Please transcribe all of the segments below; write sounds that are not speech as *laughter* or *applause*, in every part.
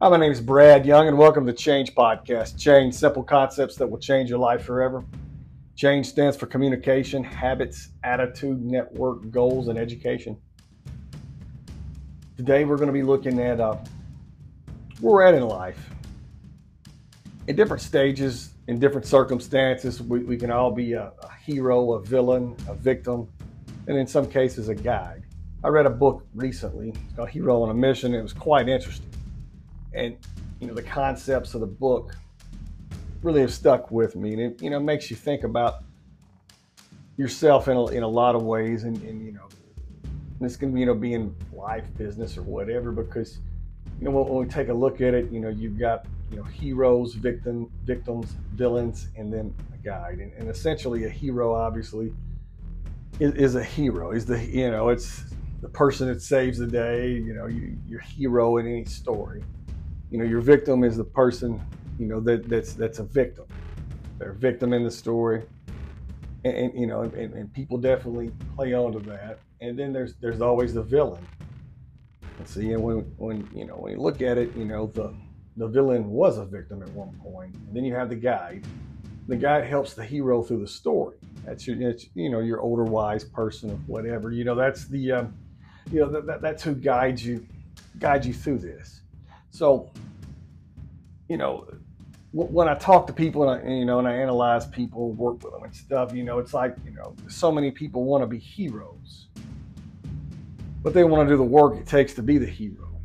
Hi, my name is Brad Young, and welcome to Change Podcast. Change, simple concepts that will change your life forever. Change stands for communication, habits, attitude, network, goals, and education. Today, we're going to be looking at uh, where we're at in life. In different stages, in different circumstances, we, we can all be a, a hero, a villain, a victim, and in some cases, a guide. I read a book recently called Hero on a Mission. It was quite interesting and you know the concepts of the book really have stuck with me. And it you know makes you think about yourself in a, in a lot of ways and, and you know this can you know be in life business or whatever because you know when, when, we take a look at it you know you've got you know heroes victim victims villains and then a guide. And, and essentially a hero obviously is, is, a hero. Is the you know it's the person that saves the day you know you, your hero in any story you know, your victim is the person, you know, that, that's that's a victim. They're a victim in the story, and, and you know, and, and, people definitely play onto that. And then there's there's always the villain. And see, and when when you know when you look at it, you know, the the villain was a victim at one point, and then you have the guide. The guide helps the hero through the story. That's your, that's, you know, your older wise person or whatever. You know, that's the, um, you know, that, that, that's who guides you, guides you through this. So, you know, when I talk to people and I, you know, and I analyze people, work with them and stuff, you know, it's like, you know, so many people want to be heroes, but they want to do the work it takes to be the hero.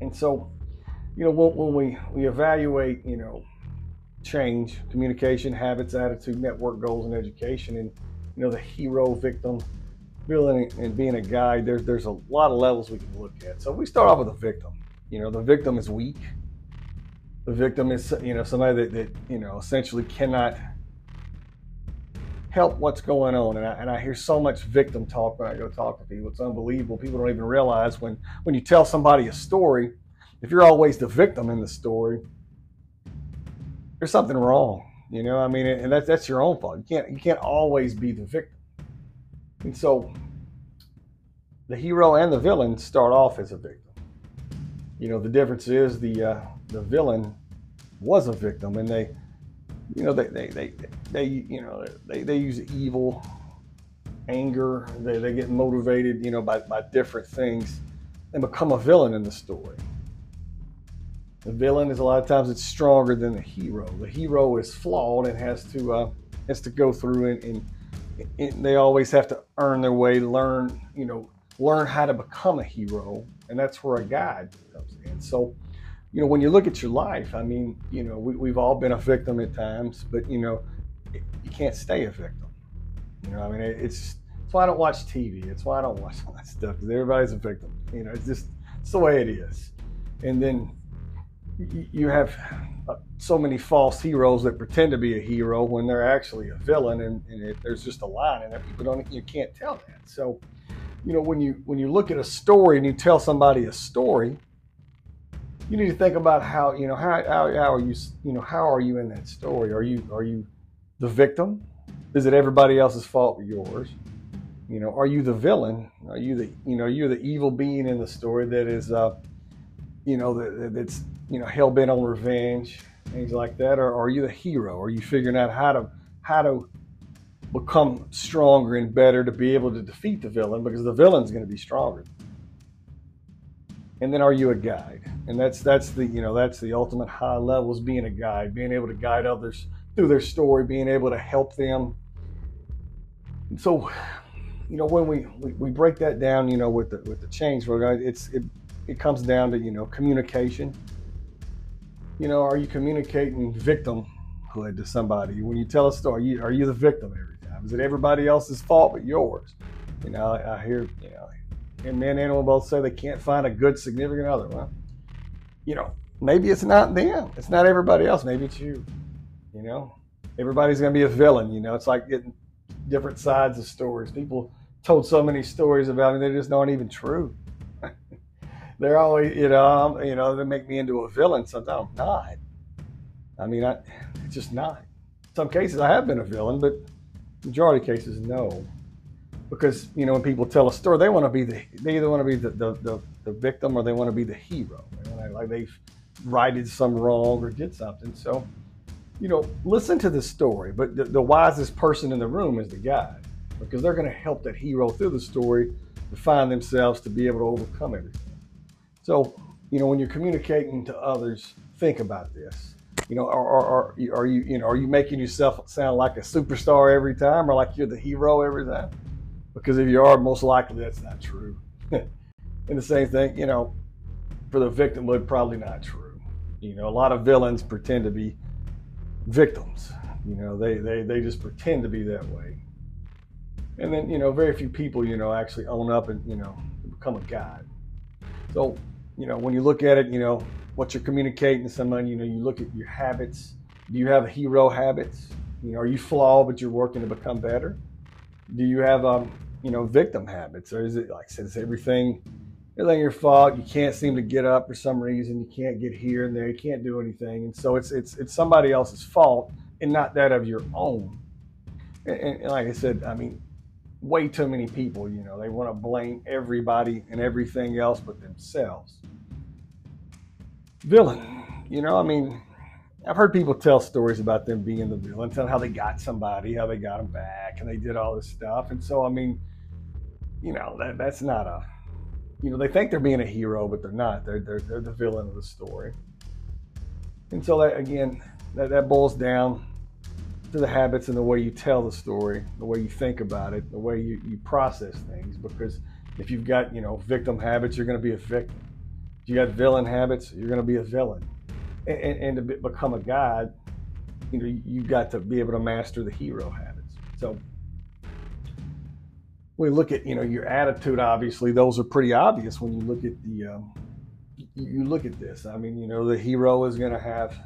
And so, you know, when, we, we evaluate, you know, change, communication, habits, attitude, network goals, and education, and, you know, the hero, victim, villain, and being a guide, there's, there's a lot of levels we can look at. So we start off with a victim. You know, the victim is weak. The victim is, you know, somebody that, that you know, essentially cannot help what's going on. And I, and I hear so much victim talk when I go talk to people. It's unbelievable. People don't even realize when, when you tell somebody a story, if you're always the victim in the story, there's something wrong. You know, I mean, and that's that's your own fault. You can't you can't always be the victim. And so the hero and the villain start off as a victim. You know, the difference is the uh, the villain was a victim, and they, you know, they they they, they you know they, they use evil, anger. They, they get motivated, you know, by, by different things, and become a villain in the story. The villain is a lot of times it's stronger than the hero. The hero is flawed and has to uh, has to go through and, and, and they always have to earn their way, learn, you know, learn how to become a hero, and that's where a guide comes in. So, you know, when you look at your life, I mean, you know, we, we've all been a victim at times, but you know, you can't stay a victim. You know, I mean, it's that's why I don't watch TV. It's why I don't *laughs* watch all that stuff because everybody's a victim. You know, it's just it's the way it is. And then you have uh, so many false heroes that pretend to be a hero when they're actually a villain, and, and it, there's just a line, and people don't you can't tell that. So you know, when you when you look at a story and you tell somebody a story, you need to think about how you know how, how, how are you you know how are you in that story? Are you are you the victim? Is it everybody else's fault but yours? You know, are you the villain? Are you the you know you're the evil being in the story that is uh, you know that, that's you know hell bent on revenge, things like that, or are you the hero? Are you figuring out how to how to become stronger and better to be able to defeat the villain because the villain's going to be stronger. And then are you a guide? And that's that's the you know that's the ultimate high levels being a guide, being able to guide others through their story, being able to help them. And so, you know, when we, we, we break that down, you know, with the with the change it's it it comes down to you know communication. You know, are you communicating victimhood to somebody when you tell a story? Are you, are you the victim every time? is it everybody else's fault but yours? You know, I, hear, you know, and man and animal both say they can't find a good significant other. Well, you know, maybe it's not them. It's not everybody else. Maybe it's you. You know, everybody's to be a villain. You know, it's like getting different sides of stories. People told so many stories about me, they just aren't even true. They're always, you know, you know, they make me into a villain. Sometimes I'm not. I mean, I, it's just not. Some cases, I have been a villain, but majority of cases, no. Because, you know, when people tell a story, they want to be the, they either want to be the, the, the, the victim or they want to be the hero. Like, like they've righted some wrong or did something. So, you know, listen to the story, but the, the wisest person in the room is the guide because they're going to help that hero through the story to find themselves to be able to overcome everything. So, you know, when you're communicating to others, think about this. You know, are, are, are you you know are you making yourself sound like a superstar every time, or like you're the hero every time? Because if you are, most likely that's not true. *laughs* and the same thing, you know, for the victimhood, probably not true. You know, a lot of villains pretend to be victims. You know, they, they, they just pretend to be that way. And then, you know, very few people, you know, actually own up and, you know, become a god. So, you know, when you look at it, you know, what you're communicating to someone, you know, you look at your habits. Do you have hero habits? You know, are you flawed, but you're working to become better? Do you have, um, you know, victim habits? Or is it like, says everything everything your fault. You can't seem to get up for some reason. You can't get here and there. You can't do anything, and so it's it's it's somebody else's fault and not that of your own. And, and like I said, I mean, way too many people. You know, they want to blame everybody and everything else but themselves. Villain. You know, I mean, I've heard people tell stories about them being the villain, tell how they got somebody, how they got them back, and they did all this stuff. And so, I mean, you know, that that's not a you know, they think they're being a hero, but they're not. They're they're, they're the villain of the story. And so that again, that, that boils down to the habits and the way you tell the story, the way you think about it, the way you, you process things. Because if you've got, you know, victim habits, you're going to be a victim. If you got villain habits, you're going to be a villain. And, and, and to become a god, you know, you've got to be able to master the hero habits. So we look at you know your attitude obviously those are pretty obvious when you look at the um, you look at this i mean you know the hero is going to have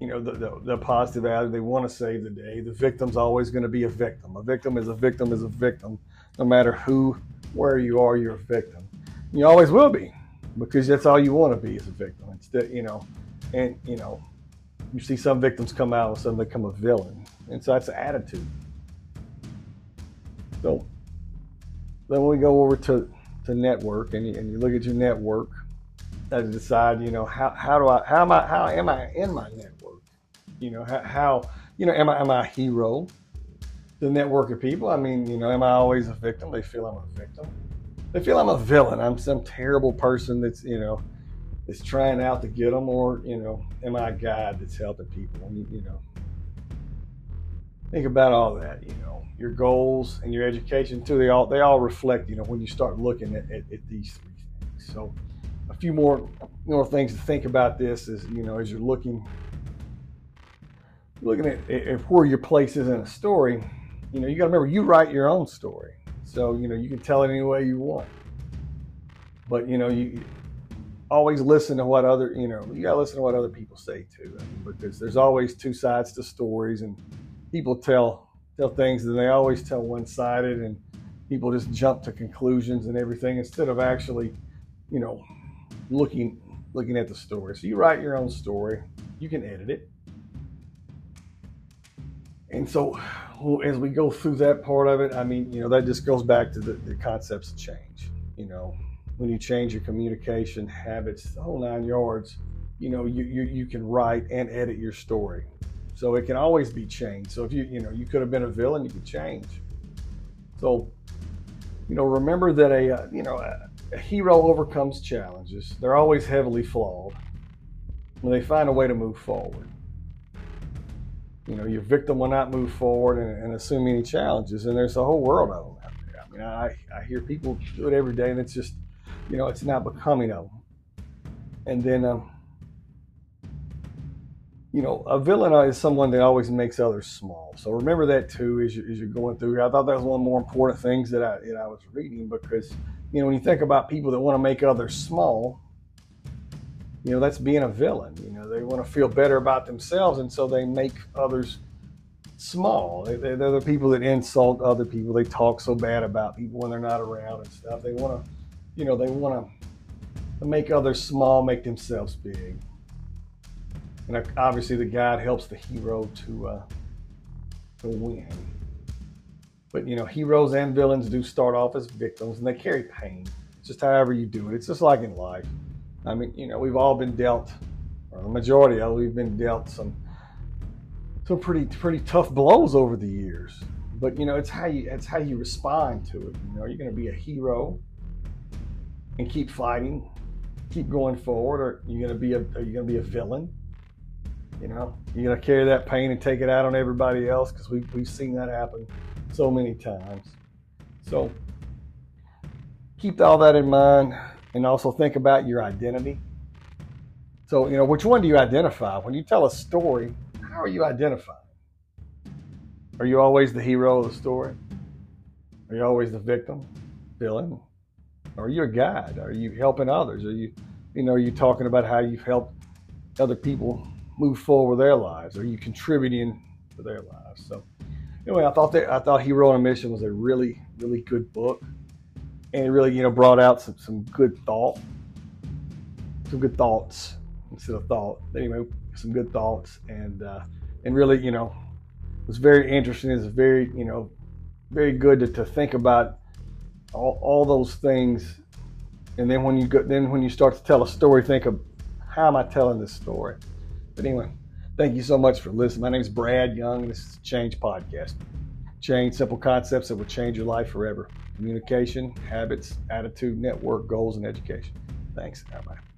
you know the, the, the positive attitude. They want to save the day. The victim's always going to be a victim. A victim is a victim is a victim. No matter who where you are you're a victim. You always will be because that's all you want to be is a victim. It's you know and you know you see some victims come out and suddenly become a villain. And so that's the attitude. So then we go over to, to network and you, and you look at your network and decide, you know, how, how do I, how am I, how am I in my network? You know, how, how you know, am I, am I a hero? The network of people. I mean, you know, am I always a victim? They feel I'm a victim. They feel I'm a villain. I'm some terrible person that's, you know, is trying out to get them, or you know, am I a guide that's helping people? I mean, you know, think about all that. You know, your goals and your education too. They all they all reflect. You know, when you start looking at, at, at these three things. So, a few more more things to think about. This is you know as you're looking looking at, at where your place is in a story. You know, you got to remember you write your own story. So you know you can tell it any way you want. But you know you always listen to what other you know you got to listen to what other people say too I mean, because there's always two sides to stories and people tell tell things and they always tell one sided and people just jump to conclusions and everything instead of actually, you know, looking looking at the story. So you write your own story, you can edit it. And so as we go through that part of it, I mean, you know, that just goes back to the, the concepts of change. You know, when you change your communication habits, the whole nine yards, you know, you, you, you can write and edit your story. So it can always be changed. So if you, you know, you could have been a villain, you could change. So, you know, remember that a, uh, you know, a, a hero overcomes challenges. They're always heavily flawed when they find a way to move forward. You know, your victim will not move forward and, and assume any challenges, and there's a whole world of them out there. I mean, I, I hear people do it every day, and it's just, you know, it's not becoming of them. And then, um, you know, a villain is someone that always makes others small. So remember that too as, you, as you're going through. I thought that was one of the more important things that I, that I was reading because, you know, when you think about people that want to make others small, you know, that's being a villain. You know, they want to feel better about themselves, and so they make others small. They, are the people that insult other people. They talk so bad about people when they're not around and stuff. They want to, you know, they want to make others small, make themselves big. And obviously, the guide helps the hero to uh, to win. But you know, heroes and villains do start off as victims, and they carry pain. Just however you do it. It's just like in life. I mean, you know, we've all been dealt, or the majority of we've been dealt some some pretty pretty tough blows over the years. But you know, it's how you it's how you respond to it. You know, are you're going to be a hero and keep fighting, keep going forward, or you're to be a are you going to be a villain? You know, you're going to carry that pain and take it out on everybody else because we we've seen that happen so many times. So keep all that in mind and also think about your identity. So, you know, which one do you identify? When you tell a story, how are you identifying? Are you always the hero of the story? Are you always the victim, villain? Are you a guide? Are you helping others? Are you, you know, are you talking about how you've helped other people move forward with their lives? Are you contributing to their lives? So, anyway, I thought that I thought Hero on a Mission was a really, really good book, and it really, you know, brought out some some good thought, some good thoughts instead of thought. Anyway, some good thoughts, and uh, and really, you know, it was very interesting. It's very, you know, very good to, to think about all, all those things, and then when you go, then when you start to tell a story, think of how am I telling this story. But anyway, thank you so much for listening. My name is Brad Young, this is Change Podcast. Change simple concepts that will change your life forever. Communication, habits, attitude, network, goals, and education. Thanks. Bye bye.